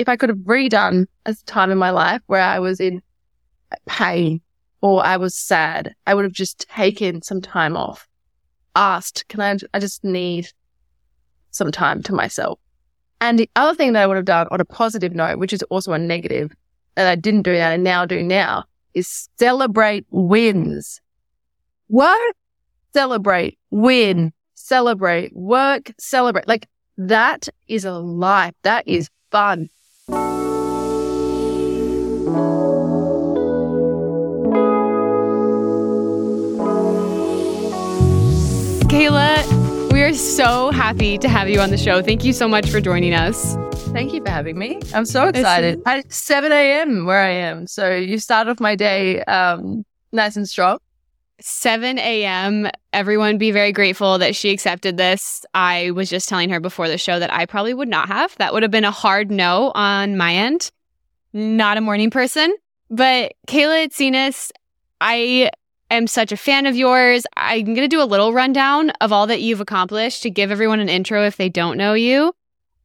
if I could have redone a time in my life where I was in pain or I was sad, I would have just taken some time off, asked, can I, I just need some time to myself. And the other thing that I would have done on a positive note, which is also a negative that I didn't do that and now do now is celebrate wins. Work, celebrate, win, celebrate, work, celebrate. Like that is a life. That is fun. Kayla, we are so happy to have you on the show. Thank you so much for joining us. Thank you for having me. I'm so excited. At 7 a.m. where I am. So you start off my day um, nice and strong. 7 a.m. Everyone be very grateful that she accepted this. I was just telling her before the show that I probably would not have. That would have been a hard no on my end. Not a morning person. But Kayla Itsines, I am such a fan of yours. I'm going to do a little rundown of all that you've accomplished to give everyone an intro if they don't know you.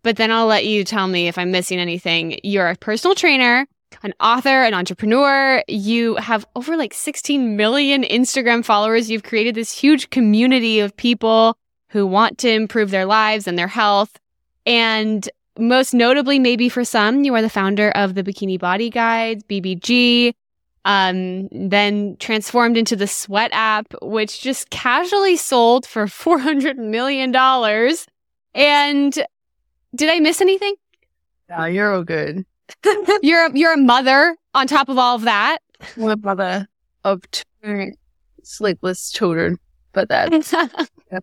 But then I'll let you tell me if I'm missing anything. You're a personal trainer, an author, an entrepreneur. You have over like 16 million Instagram followers. You've created this huge community of people who want to improve their lives and their health. And most notably, maybe for some, you are the founder of the Bikini Body Guides, BBG, um, then transformed into the Sweat app, which just casually sold for $400 million. And did I miss anything? No, you're all good. you're a, you're a mother on top of all of that. I'm a mother of two sleepless children, but that's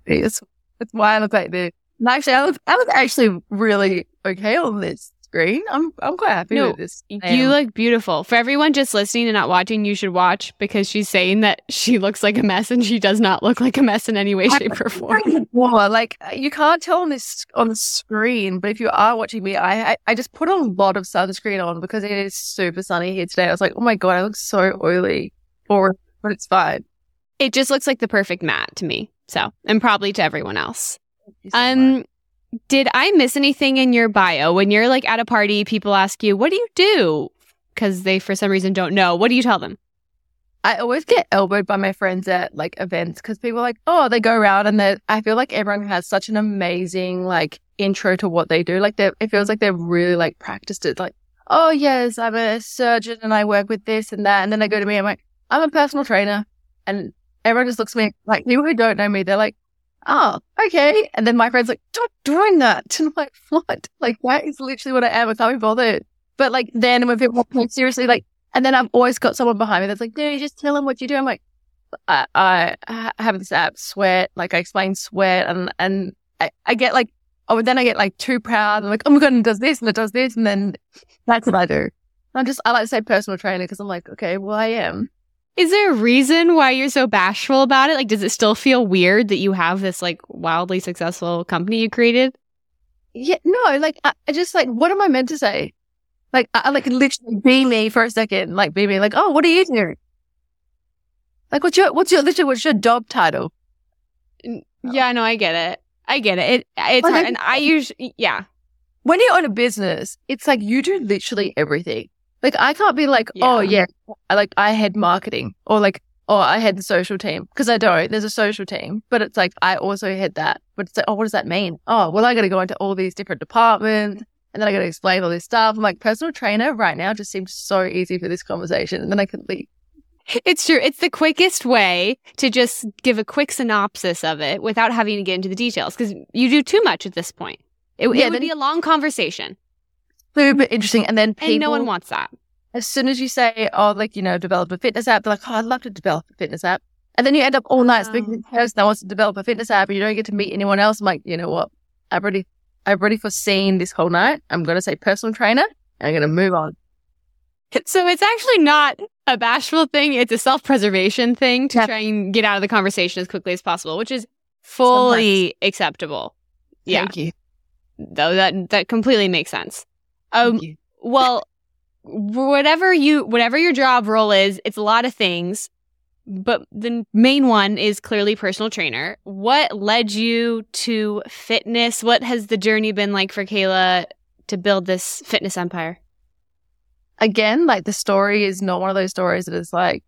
it's, it's why I look like this. actually, I look, I look actually really okay on this screen. I'm I'm quite happy no, with this. You look beautiful. For everyone just listening and not watching, you should watch because she's saying that she looks like a mess and she does not look like a mess in any way, shape, or form. Well, like you can't tell on this on the screen, but if you are watching me, I, I I just put a lot of sunscreen on because it is super sunny here today. I was like, oh my god, I look so oily, or but it's fine. It just looks like the perfect mat to me. So, and probably to everyone else. So um, much. Did I miss anything in your bio? When you're like at a party, people ask you, what do you do? Because they, for some reason, don't know. What do you tell them? I always get elbowed by my friends at like events because people are like, oh, they go around and they I feel like everyone has such an amazing like intro to what they do. Like they it feels like they've really like practiced it. Like, oh yes, I'm a surgeon and I work with this and that. And then they go to me, I'm like, I'm a personal trainer. And everyone just looks at me like people who don't know me, they're like, oh, okay. And then my friend's like, stop doing that. And I'm like, what? Like, that is literally what I am. I can't be bothered. But like, then when people take seriously, like, and then I've always got someone behind me that's like, you just tell them what you do. I'm like, I, I, have this app, sweat. Like, I explain sweat and, and I, I get like, oh, then I get like too proud. I'm like, oh my God, and it does this and it does this. And then that's what I do. I'm just, I like to say personal trainer because I'm like, okay, well, I am. Is there a reason why you're so bashful about it? Like, does it still feel weird that you have this like wildly successful company you created? Yeah, no, like, I, I just like, what am I meant to say? Like, I, I like literally be me for a second, like be me, like, oh, what are you doing? Like, what's your, what's your, literally, what's your job title? Yeah, no, I get it. I get it. it it's like, hard. and I usually, yeah. When you're on a business, it's like you do literally everything. Like I can't be like, yeah. oh yeah, like I had marketing or like, oh I had the social team because I don't. There's a social team, but it's like I also had that. But it's like, oh, what does that mean? Oh, well, I got to go into all these different departments. And then I got to explain all this stuff. I'm like, personal trainer right now just seems so easy for this conversation. And then I can leave. It's true. It's the quickest way to just give a quick synopsis of it without having to get into the details because you do too much at this point. It, yeah, it would then, be a long conversation super interesting. And then people, and no one wants that. As soon as you say, oh, like, you know, develop a fitness app, they're like, oh, I'd love to develop a fitness app. And then you end up all night speaking oh. to the person that wants to develop a fitness app and you don't get to meet anyone else. I'm like, you know what? I've already, I've already foreseen this whole night. I'm going to say personal trainer and I'm going to move on. So it's actually not a bashful thing. It's a self-preservation thing to yeah. try and get out of the conversation as quickly as possible, which is fully Sometimes. acceptable. Thank yeah. you. Though that, that completely makes sense. Um, well, whatever you, whatever your job role is, it's a lot of things, but the main one is clearly personal trainer. What led you to fitness? What has the journey been like for Kayla to build this fitness empire? Again, like the story is not one of those stories that is like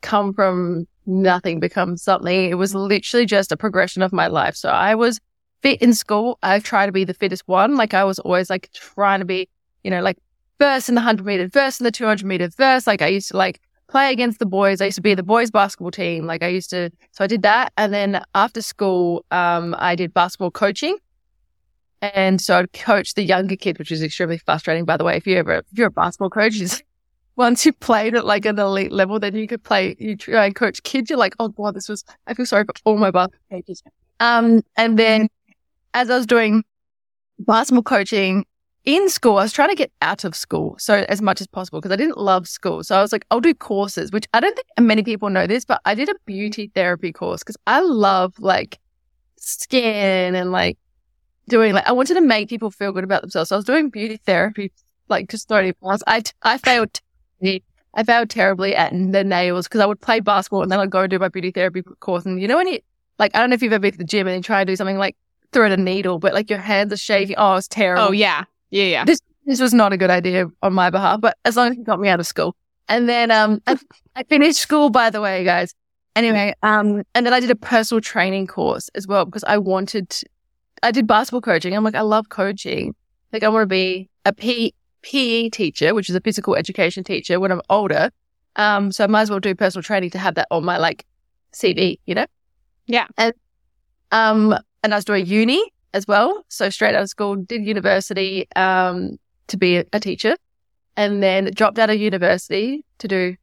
come from nothing, become something. It was literally just a progression of my life. So I was fit in school. I tried to be the fittest one. Like I was always like trying to be, you know, like first in the 100 meters, first in the 200 meters, first. Like I used to like play against the boys. I used to be the boys basketball team. Like I used to, so I did that. And then after school, um, I did basketball coaching. And so I'd coach the younger kids, which is extremely frustrating, by the way. If you ever, if you're a basketball coach, is once you played at like an elite level, then you could play, you try and coach kids. You're like, oh, wow, this was, I feel sorry for all my basketball coaches. Um, and then as I was doing basketball coaching, in school, I was trying to get out of school so as much as possible because I didn't love school. So I was like, I'll do courses, which I don't think many people know this, but I did a beauty therapy course because I love like skin and like doing like I wanted to make people feel good about themselves. So I was doing beauty therapy like just 30 plus. I I failed. I failed terribly at the nails because I would play basketball and then I'd go and do my beauty therapy course. And you know when you like I don't know if you've ever been to the gym and you try to do something like thread a needle, but like your hands are shaking. Oh, it's oh, terrible. Oh yeah. Yeah, yeah. This this was not a good idea on my behalf, but as long as you got me out of school. And then um I, I finished school by the way, guys. Anyway, um and then I did a personal training course as well because I wanted to, I did basketball coaching. I'm like, I love coaching. Like I want to be a P, PE teacher, which is a physical education teacher when I'm older. Um, so I might as well do personal training to have that on my like CV, you know? Yeah. And um and I was doing uni as well. So straight out of school, did university um, to be a, teacher, and then dropped out of university to do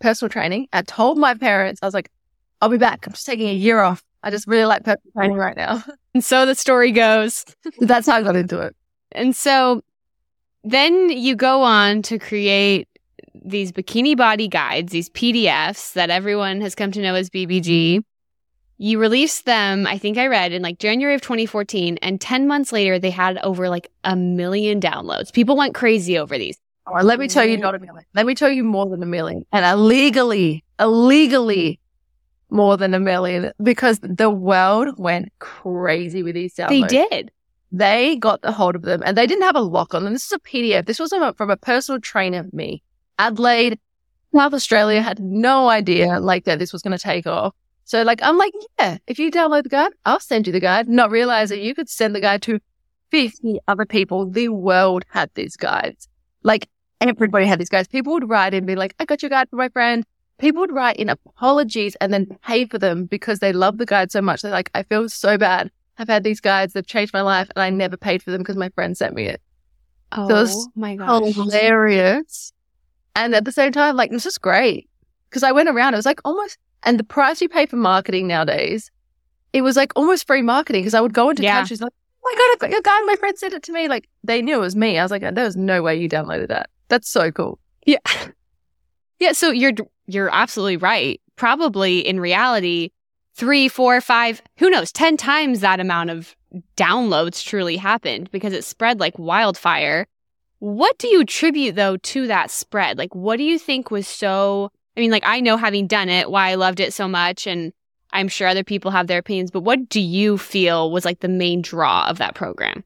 personal training. I told my parents, I was like, I'll be back. I'm just taking a year off. I just really like personal training right now. And so the story goes. That's how I got into it. And so then you go on to create these bikini body guides, these PDFs that everyone has come to know as BBG. You released them, I think I read in like January of 2014, and 10 months later, they had over like a million downloads. People went crazy over these. Oh, let me tell you, not a million. Let me tell you more than a million. And illegally, illegally more than a million because the world went crazy with these downloads. They did. They got the hold of them and they didn't have a lock on them. This is a PDF. This was from a personal trainer, me. Adelaide, South Australia had no idea like that this was going to take off. So like, I'm like, yeah, if you download the guide, I'll send you the guide, not realizing you could send the guide to 50 other people. The world had these guides. Like everybody had these guides. People would write in and be like, I got your guide for my friend. People would write in apologies and then pay for them because they love the guide so much. They're like, I feel so bad. I've had these guides. They've changed my life and I never paid for them because my friend sent me it. Oh so it oh my gosh. hilarious. And at the same time, like, this is great. Because I went around, it was like almost and the price you pay for marketing nowadays, it was like almost free marketing because I would go into Yeah. countries like, oh my God, I've got your guy. My friend sent it to me. Like they knew it was me. I was like, there was no way you downloaded that. That's so cool. Yeah. Yeah. So you're you're absolutely right. Probably in reality, three, four, five, who knows, ten times that amount of downloads truly happened because it spread like wildfire. What do you attribute though to that spread? Like what do you think was so I mean, like I know having done it, why I loved it so much and I'm sure other people have their opinions, but what do you feel was like the main draw of that program?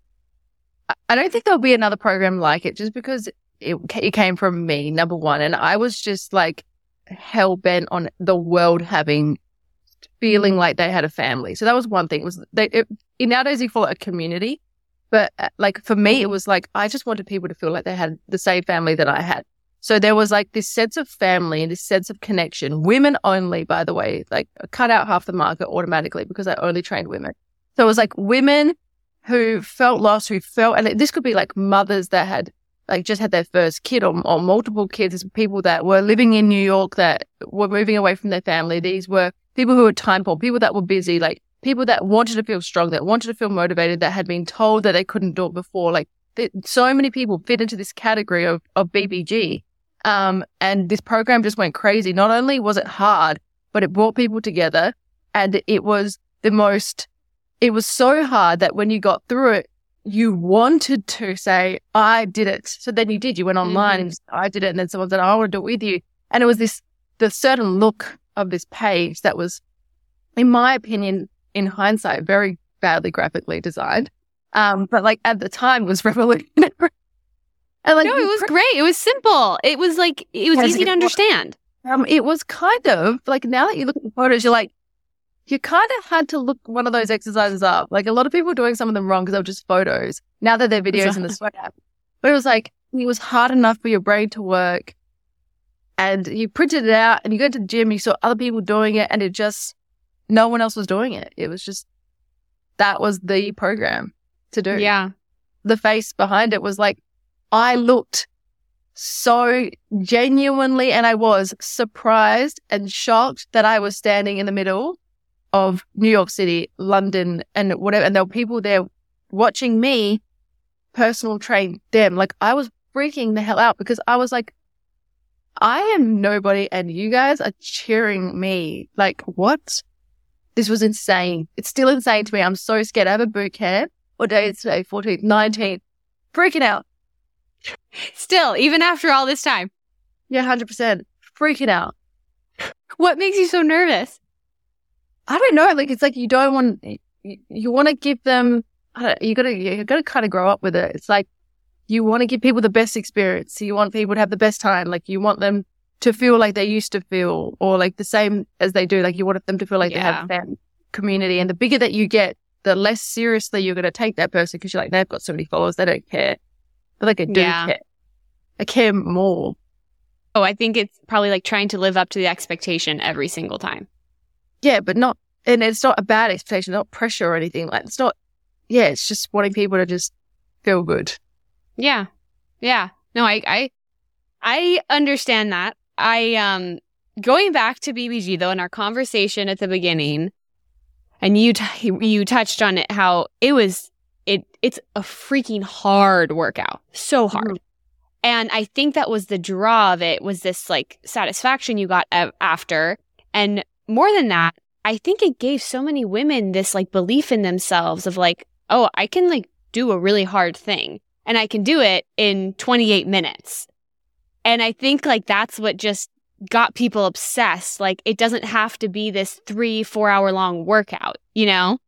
I- don't think there'll be another program like it just because it, it came from me, number one. And I was just like hell bent on the world having feeling like they had a family. So that was one thing. It was they, it, in nowadays you call it a community, but uh, like for me, it was like I just wanted people to feel like they had the same family that I had. So there was like this sense of family and this sense of connection. Women only, by the way, like cut out half the market automatically because I only trained women. So it was like women who felt lost, who felt, and this could be like mothers that had like just had their first kid or, or multiple kids, people that were living in New York that were moving away from their family. These were people who were time poor, people that were busy, like people that wanted to feel strong, that wanted to feel motivated, that had been told that they couldn't do it before. Like so many people fit into this category of, of BBG. Um, and this program just went crazy. Not only was it hard, but it brought people together and it was the most, it was so hard that when you got through it, you wanted to say, I did it. So then you did. You went online and I did it. And then someone said, I want to do it with you. And it was this, the certain look of this page that was, in my opinion, in hindsight, very badly graphically designed. Um, but like at the time it was revolutionary. And like no, it was great. It was simple. It was like it was easy it to was. understand. Um, it was kind of like now that you look at the photos, you're like, you kind of had to look one of those exercises up. Like a lot of people were doing some of them wrong because they were just photos. Now that they're videos in the sweat app, but it was like it was hard enough for your brain to work, and you printed it out, and you go to the gym, you saw other people doing it, and it just no one else was doing it. It was just that was the program to do Yeah. the face behind it was like, I looked so genuinely and I was surprised and shocked that I was standing in the middle of New York City, London, and whatever. And there were people there watching me personal train them. Like I was freaking the hell out because I was like, I am nobody and you guys are cheering me. Like, what? This was insane. It's still insane to me. I'm so scared. I have a boot camp. What day is today? 14th, 19th. Freaking out. Still, even after all this time, Yeah, 100%. Freaking out. what makes you so nervous? I don't know. Like, it's like you don't want, you, you want to give them, I don't, you gotta, you gotta kind of grow up with it. It's like you want to give people the best experience. You want people to have the best time. Like, you want them to feel like they used to feel or like the same as they do. Like, you want them to feel like they Yeah. have fan community. And the bigger that you get, the less seriously you're going to take that person because you're like, they've got so many followers. They don't care. Like, do Yeah. care. I care more. Oh, I think it's probably like trying to live up to the expectation every single time. Yeah, but not, and it's not a bad expectation, not pressure or anything. Like, it's not, yeah, it's just wanting people to just feel good. Yeah. Yeah. No, I I I understand that. I um going back to BBG though in our conversation at the beginning and you t- you touched on it how it was it it's a freaking hard workout. So hard. And I think that was the draw of it was this like satisfaction you got after and more than that, I think it gave so many women this like belief in themselves of like, oh, I can like do a really hard thing and I can do it in 28 minutes. And I think like that's what just got people obsessed. Like it doesn't have to be this three, four hour long workout, you know?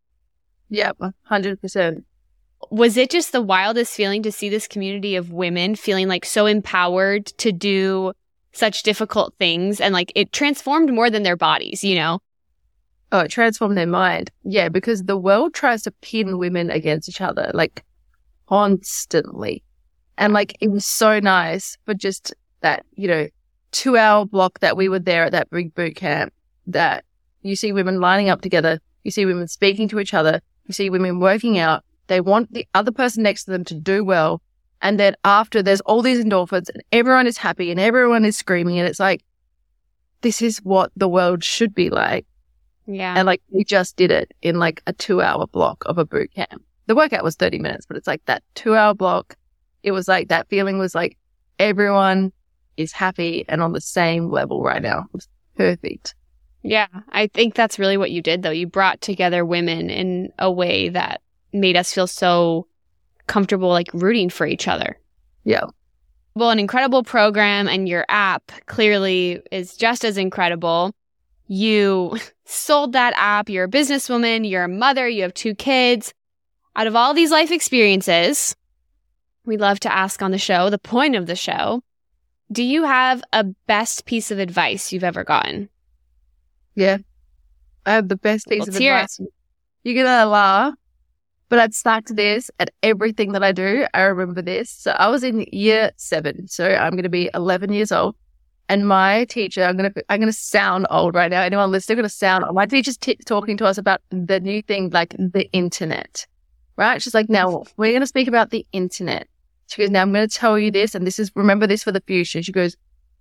Yep, 100%. Was it just the wildest feeling to see this community of women feeling like so empowered to do such difficult things and like it transformed more than their bodies, you know? Oh, it transformed their mind. Yeah, because the world tries to pin women against each other, like constantly. And like, it was so nice for just that, you know, two hour block that we were there at that big boot camp that you see women lining up together. You see women speaking to each other. You see women working out. They want the other person next to them to do well. And then after there's all these endorphins and everyone is happy and everyone is screaming. And it's like, this is what the world should be like. Yeah. And like we just did it in like a two hour block of a boot camp. The workout was 30 minutes, but it's like that two hour block. It was like that feeling was like everyone is happy and on the same level right now. It was perfect. Yeah, I think that's really what you did, though. You brought together women in a way that made us feel so comfortable, like rooting for each other. Yeah. Well, an incredible program, and your app clearly is just as incredible. You sold that app. You're a businesswoman, you're a mother, you have two kids. Out of all these life experiences, we love to ask on the show the point of the show do you have a best piece of advice you've ever gotten? Yeah. I have the best piece Let's of hear it. advice. You're going to laugh, but I'd stuck to this at everything that I do. I remember this. So I was in year seven. So I'm going to be 11 years old. And my teacher, I'm going to, I'm going to sound old right now. Anyone listening going to sound old. My teacher's t- talking to us about the new thing, like the internet, right? She's like, now we're going to speak about the internet. She goes, now I'm going to tell you this. And this is, remember this for the future. She goes,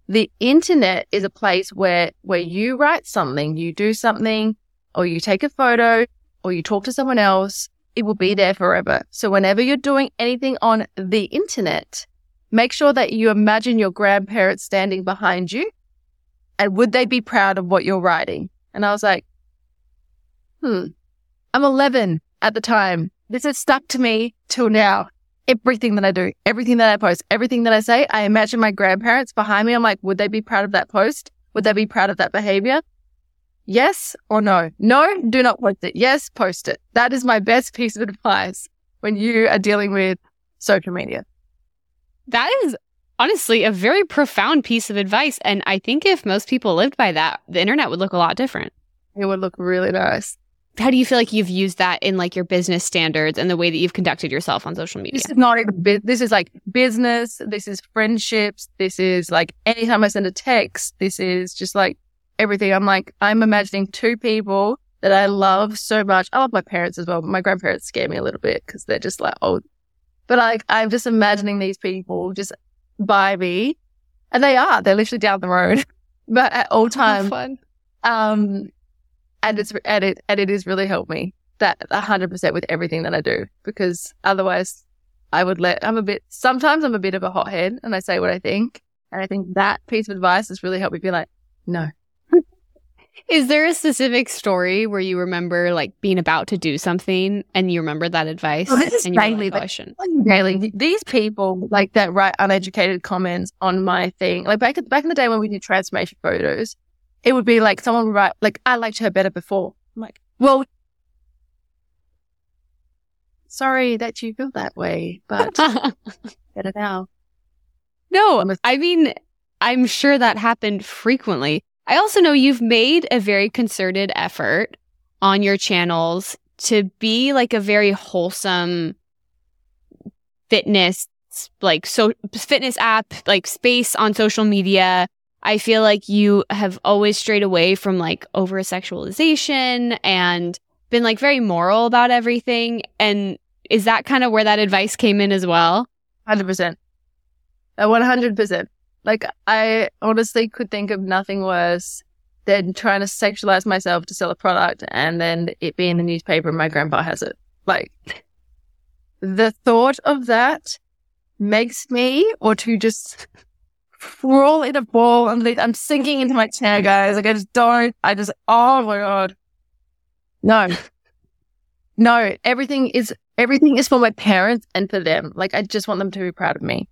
the internet is a place where, where you write something, you do something, or you take a photo, or you talk to someone else. It will be there forever. So whenever you're doing anything on the internet, make sure that you imagine your grandparents standing behind you and would they be proud of what you're writing? And I was like, hmm, I'm 11 at the time. This has stuck to me till now. Everything that I do, everything that I post, everything that I say, I imagine my grandparents behind me. I'm like, would they be proud of that post? Would they be proud of that behavior? Yes or no? No, do not post it. Yes, post it. That is my best piece of advice. when you are dealing with social media. That is honestly a very profound piece of advice. And I think if most people lived by that, the internet would look a lot different. It would look really nice. How do you feel like you've used that in like your business standards and the way that you've conducted yourself on social media? This is not even this is like business. This is friendships. This is like anytime I send a text, this is just like everything. I'm like, I'm imagining two people that I love so much. I love my parents as well. But my grandparents scare me a little bit because they're just like old. But like, I'm just imagining these people just by me and they are, they're literally down the road, but at all times, um, and it's and it and it has really helped me that hundred percent with everything that I do because otherwise I would let I'm a bit sometimes I'm a bit of a hothead and I say what I think and I think that piece of advice has really helped me be like no Is there a specific story where you remember like being about to do something and you remember that advice? Well, this is and you were mainly like, oh, the- I shouldn't. Really, these people like that write uneducated comments on my thing. Like back back in the day when we did transformation photos, it would be like someone would write like I liked her better before. I'm like, well, sorry that you feel that way, but better now. no, I mean, I'm sure that happened frequently. I also know you've made a very concerted effort on your channels to be like a very wholesome fitness like so fitness app like space on social media. I feel like you have always strayed away from like over sexualization and been like very moral about everything. And is that kind of where that advice came in as well? 100% 100% like I honestly could think of nothing worse than trying to sexualize myself to sell a product and then it be in the newspaper and my grandpa has it. Like the thought of that makes me or to just roll in a ball and I'm sinking into my chair, guys. Like I just don't I just oh my god. No. No, everything is everything is for my parents and for them. Like I just want them to be proud of me.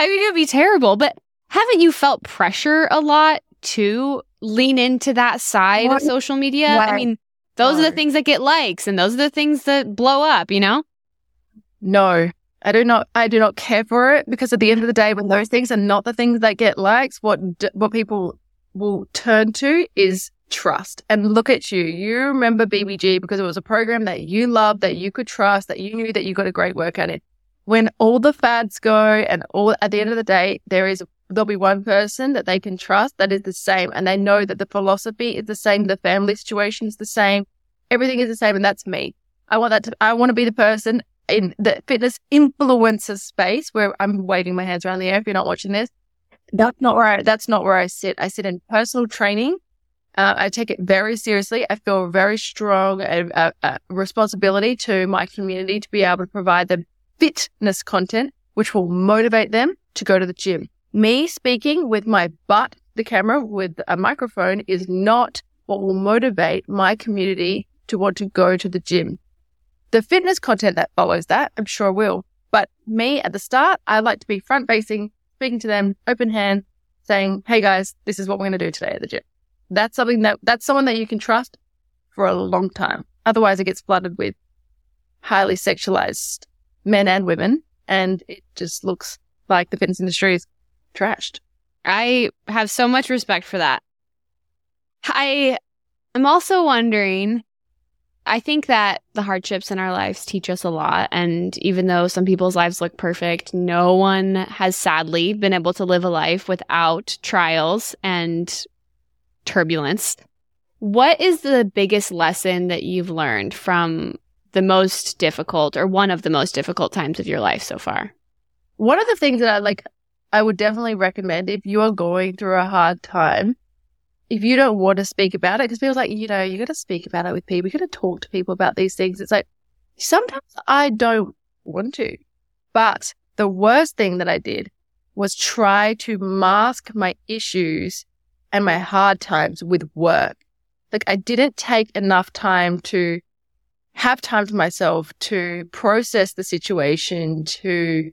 I mean, it would be terrible, but haven't you felt pressure a lot to lean into that side What? of social media? I mean, those are the things that get likes and those are the things that blow up, you know? No, I do not. I do not care for it because at the end of the day, when those things are not the things that get likes, what d- what people will turn to is trust. And look at you. You remember BBG because it was a program that you loved, that you could trust, that you knew that you got a great workout in. When all the fads go and all at the end of the day, there is there'll be one person that they can trust that is the same, and they know that the philosophy is the same, the family situation is the same, everything is the same, and that's me. I want that to. I want to be the person in the fitness influencer space where I'm waving my hands around the air. If you're not watching this, that's not where I, that's not where I sit. I sit in personal training. Uh, I take it very seriously. I feel very strong uh, uh, responsibility to my community to be able to provide them fitness content, which will motivate them to go to the gym. Me speaking with my butt, the camera with a microphone is not what will motivate my community to want to go to the gym. The fitness content that follows that, I'm sure will. But me at the start, I like to be front facing, speaking to them, open hand, saying, Hey guys, this is what we're going to do today at the gym. That's something that, that's someone that you can trust for a long time. Otherwise it gets flooded with highly sexualized men and women and it just looks like the fitness industry is trashed. I have so much respect for that. I am also wondering I think that the hardships in our lives teach us a lot. And even though some people's lives look perfect, no one has sadly been able to live a life without trials and turbulence. What is the biggest lesson that you've learned from the most difficult or one of the most difficult times of your life so far? One of the things that I like, I would definitely recommend if you are going through a hard time, if you don't want to speak about it, because people's like, you know, you got to speak about it with people. You got to talk to people about these things. It's like, sometimes I don't want to. But the worst thing that I did was try to mask my issues and my hard times with work. Like I didn't take enough time to have time to myself to process the situation, to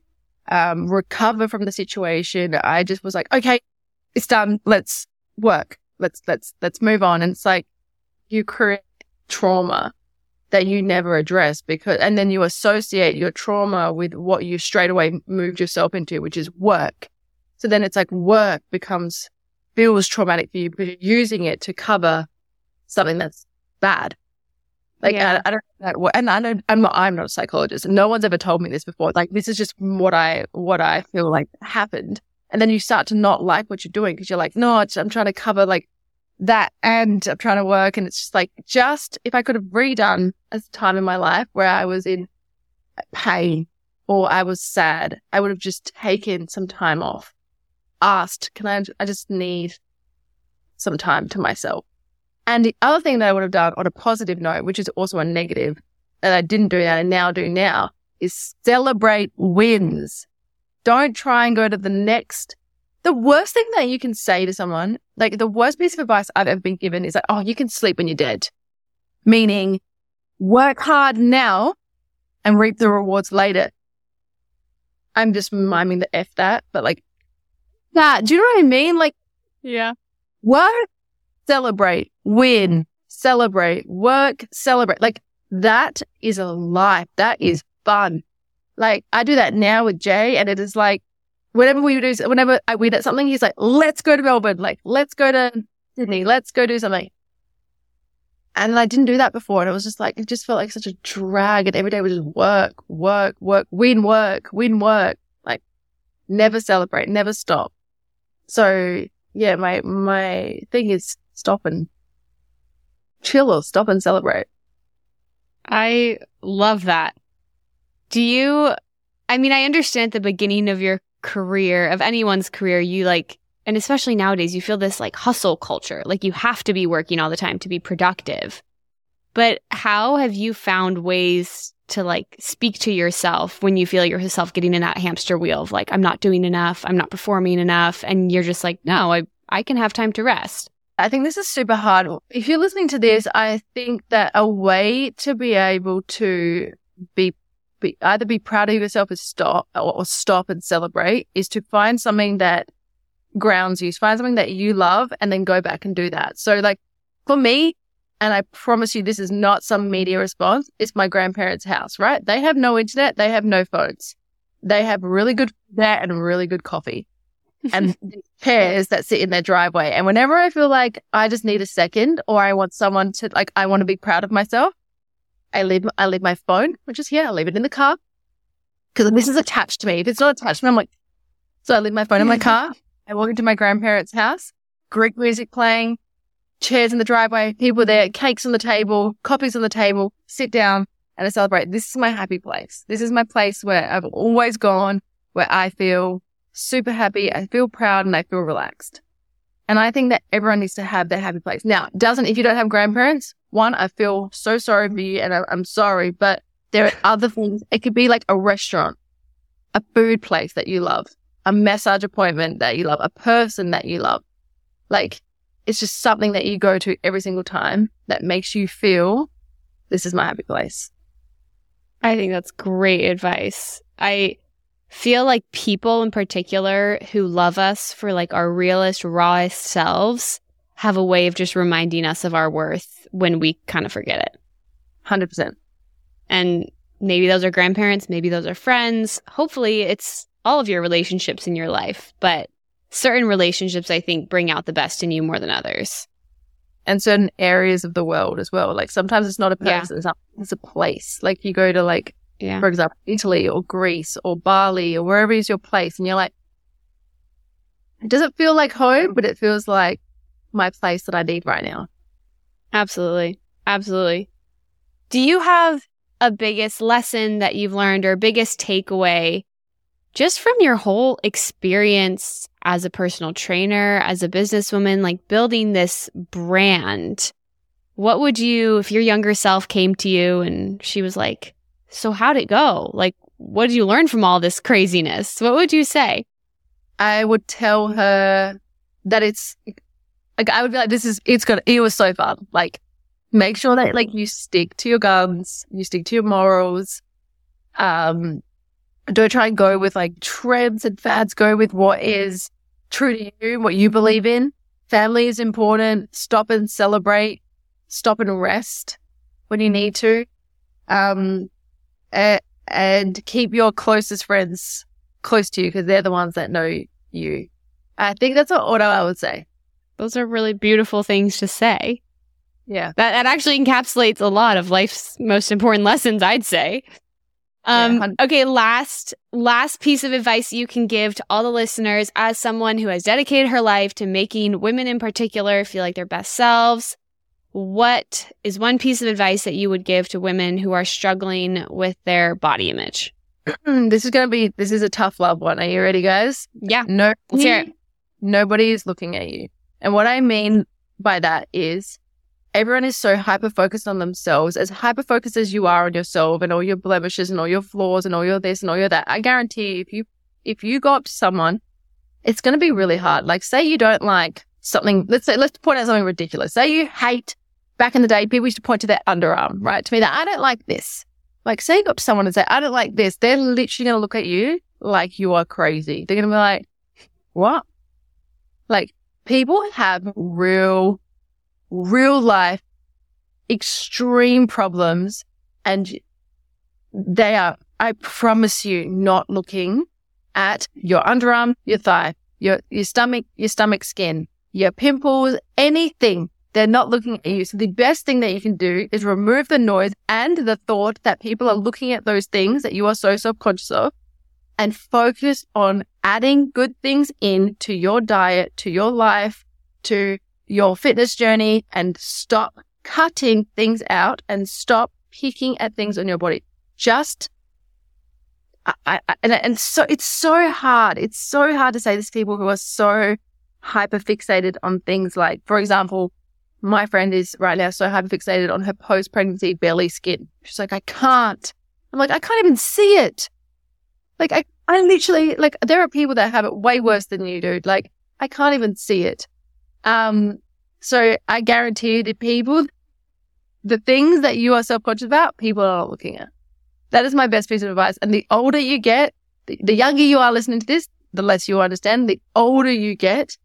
um, recover from the situation. I just was like, okay, it's done. Let's work. Let's, let's, let's move on. And it's like you create trauma that you never address because, and then you associate your trauma with what you straight away moved yourself into, which is work. So then it's like work becomes, feels traumatic for you you're using it to cover something that's bad. Like Yeah. I, I don't that, wo- and I don't. I'm not. I'm not a psychologist. No one's ever told me this before. Like this is just what I what I feel like happened. And then you start to not like what you're doing because you're like, no, I'm trying to cover like that, and I'm trying to work, and it's just like, just if I could have redone a time in my life where I was in pain or I was sad, I would have just taken some time off, asked, can I? I just need some time to myself. And the other thing that I would have done on a positive note, which is also a negative that I didn't do that and now do now, is celebrate wins. Don't try and go to the next. The worst thing that you can say to someone, like the worst piece of advice I've ever been given is like, oh, you can sleep when you're dead. Meaning work hard now and reap the rewards later. I'm just miming the F that, but like that. Do you know what I mean? Like Yeah. work, celebrate, win, celebrate, work, celebrate. Like that is a life. That is fun. Like I do that now with Jay and it is like whenever we do, whenever I win at something, he's like, let's go to Melbourne. Like, let's go to Sydney. Let's go do something. And I didn't do that before. And it was just like, it just felt like such a drag. And every day was just work, work, work, win, work, win, work. Like never celebrate, never stop. So yeah, my, my thing is stop and chill or stop and celebrate. I love that. Do you, I mean, I understand at the beginning of your career, of anyone's career, you like, and especially nowadays, you feel this like hustle culture. Like you have to be working all the time to be productive. But how have you found ways to like speak to yourself when you feel yourself getting in that hamster wheel of like, I'm not doing enough, I'm not performing enough. And you're just like, no, I, I can have time to rest. I think this is super hard. If you're listening to this, I think that a way to be able to be, be either be proud of yourself as stop or, or stop and celebrate is to find something that grounds you, find something that you love and then go back and do that. So like for me, and I promise you this is not some media response, it's my grandparents' house, right? They have no internet, they have no phones. They have really good that and really good coffee and chairs that sit in their driveway. And whenever I feel like I just need a second or I want someone to like, I want to be proud of myself, I leave, I leave my phone, which is here. I leave it in the car because this is attached to me. If it's not attached to me, I'm like, so I leave my phone in my car. I walk into my grandparents' house, Greek music playing, chairs in the driveway, people there, cakes on the table, coffees on the table, sit down and I celebrate. This is my happy place. This is my place where I've always gone, where I feel super happy. I feel proud and I feel relaxed. And I think that everyone needs to have their happy place. Now, doesn't, if you don't have grandparents, one, I feel so sorry for you and I, I'm sorry, but there are other things. It could be like a restaurant, a food place that you love, a massage appointment that you love, a person that you love. Like it's just something that you go to every single time that makes you feel this is my happy place. I think that's great advice. I feel like people in particular who love us for like our realest, rawest selves have a way of just reminding us of our worth when we kind of forget it. 100%. And maybe those are grandparents, maybe those are friends. Hopefully, it's all of your relationships in your life, but certain relationships I think bring out the best in you more than others. and certain areas of the world as well. Like sometimes it's not a Yeah. person, not, it's a place. Like you go to like, Yeah. for example, Italy or Greece or Bali or wherever is your place, and you're like, it doesn't feel like home, but it feels like my place that I need right now. Absolutely. Absolutely. Do you have a biggest lesson that you've learned or biggest takeaway just from your whole experience as a personal trainer, as a businesswoman, like building this brand? What would you, if your younger self came to you and she was like, So how'd it go? Like, what did you learn from all this craziness? What would you say? I would tell her that it's like I would be like, this is it's good. It was so fun. Like, make sure that like you stick to your guns, you stick to your morals. Um, don't try and go with like trends and fads. Go with what is true to you, what you believe in. Family is important. Stop and celebrate. Stop and rest when you need to. Um, uh, and keep your closest friends close to you because they're the ones that know you. I think that's what I would say. Those are really beautiful things to say. Yeah. That, that actually encapsulates a lot of life's most important lessons, I'd say. Um, yeah, okay, last last piece of advice you can give to all the listeners as someone who has dedicated her life to making women in particular feel like their best selves. What is one piece of advice that you would give to women who are struggling with their body image? Hmm, this is going to be this is a tough love one. Are you ready, guys? Yeah. No, nobody is looking at you. And what I mean by that is everyone is so hyper focused on themselves, as hyper focused as you are on yourself and all your blemishes and all your flaws and all your this and all your that. I guarantee if you if you go up to someone, it's going to be really hard. Like, say you don't like something. Let's say let's point out something ridiculous. Say you hate. Back in the day, people used to point to their underarm, right? To me, that I don't like this. Like, say you go up to someone and say, I don't like this. They're literally going to look at you like you are crazy. They're going to be like, what? Like, people have real real life extreme problems and they are, I promise you, not looking at your underarm, your thigh, your, your stomach, your stomach skin, your pimples, anything. They're not looking at you. So the best thing that you can do is remove the noise and the thought that people are looking at those things that you are so subconscious of and focus on adding good things into your diet, to your life, to your fitness journey and stop cutting things out and stop picking at things on your body. Just, I, I, and, and so it's so hard. It's so hard to say this to people who are so hyper fixated on things like, for example, my friend is right now so hyperfixated on her post pregnancy belly skin. She's like, I can't. I'm like, I can't even see it. Like, I, I literally, like, there are people that have it way worse than you, dude. Like, I can't even see it. Um, so I guarantee the people, the things that you are self-conscious about, people are not looking at. That is my best piece of advice. And the older you get, the, the younger you are listening to this, the less you understand. The older you get,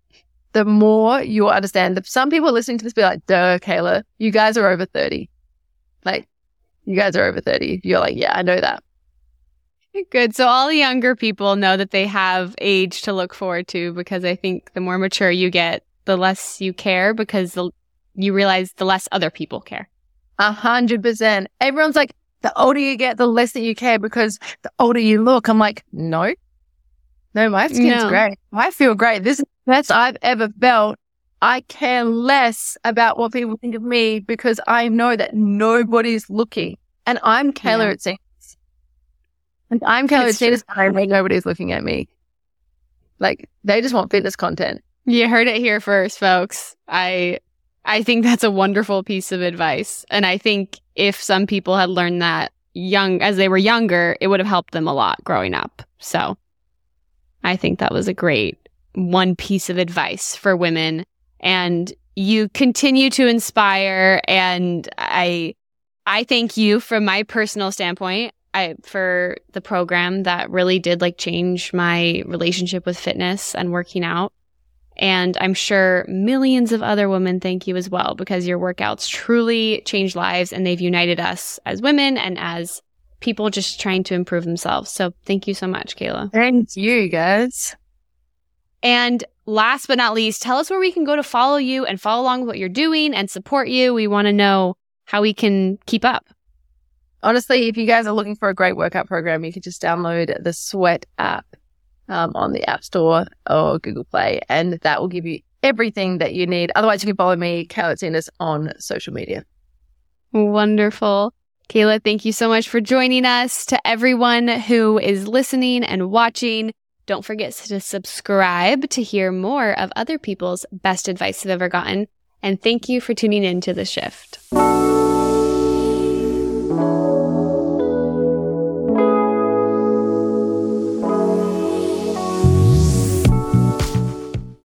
the more you understand. That some people listening to this be like, duh, Kayla, you guys are over 30. Like, you guys are over 30. You're like, yeah, I know that. Good. So all the younger people know that they have age to look forward to because I think the more mature you get, the less you care because the, you realize the less other people care. A hundred percent. Everyone's like, the older you get, the less that you care because the older you look. I'm like, no, no, my skin's no. great. I feel great. This is best I've ever felt. I care less about what people think of me because I know that nobody's looking. And I'm Kayla yeah. Itsines. And I'm Kayla Itsines and nobody's looking at me. Like they just want fitness content. You heard it here first, folks. I I think that's a wonderful piece of advice. And I think if some people had learned that young as they were younger, it would have helped them a lot growing up. So I think that was a great one piece of advice for women. And you continue to inspire and I I thank you from my personal standpoint. I for the program that really did like change my relationship with fitness and working out. And I'm sure millions of other women thank you as well because your workouts truly change lives and they've united us as women and as people just trying to improve themselves. So thank you so much, Kayla. Thank you, guys. And last but not least, tell us where we can go to follow you and follow along with what you're doing and support you. We want to know how we can keep up. Honestly, if you guys are looking for a great workout program, you can just download the Sweat app um, on the App Store or Google Play, and that will give you everything that you need. Otherwise, you can follow me, Kayla Itsines, on social media. Wonderful. Kayla, thank you so much for joining us. To everyone who is listening and watching, don't forget to subscribe to hear more of other people's best advice they've ever gotten. And thank you for tuning in to The Shift.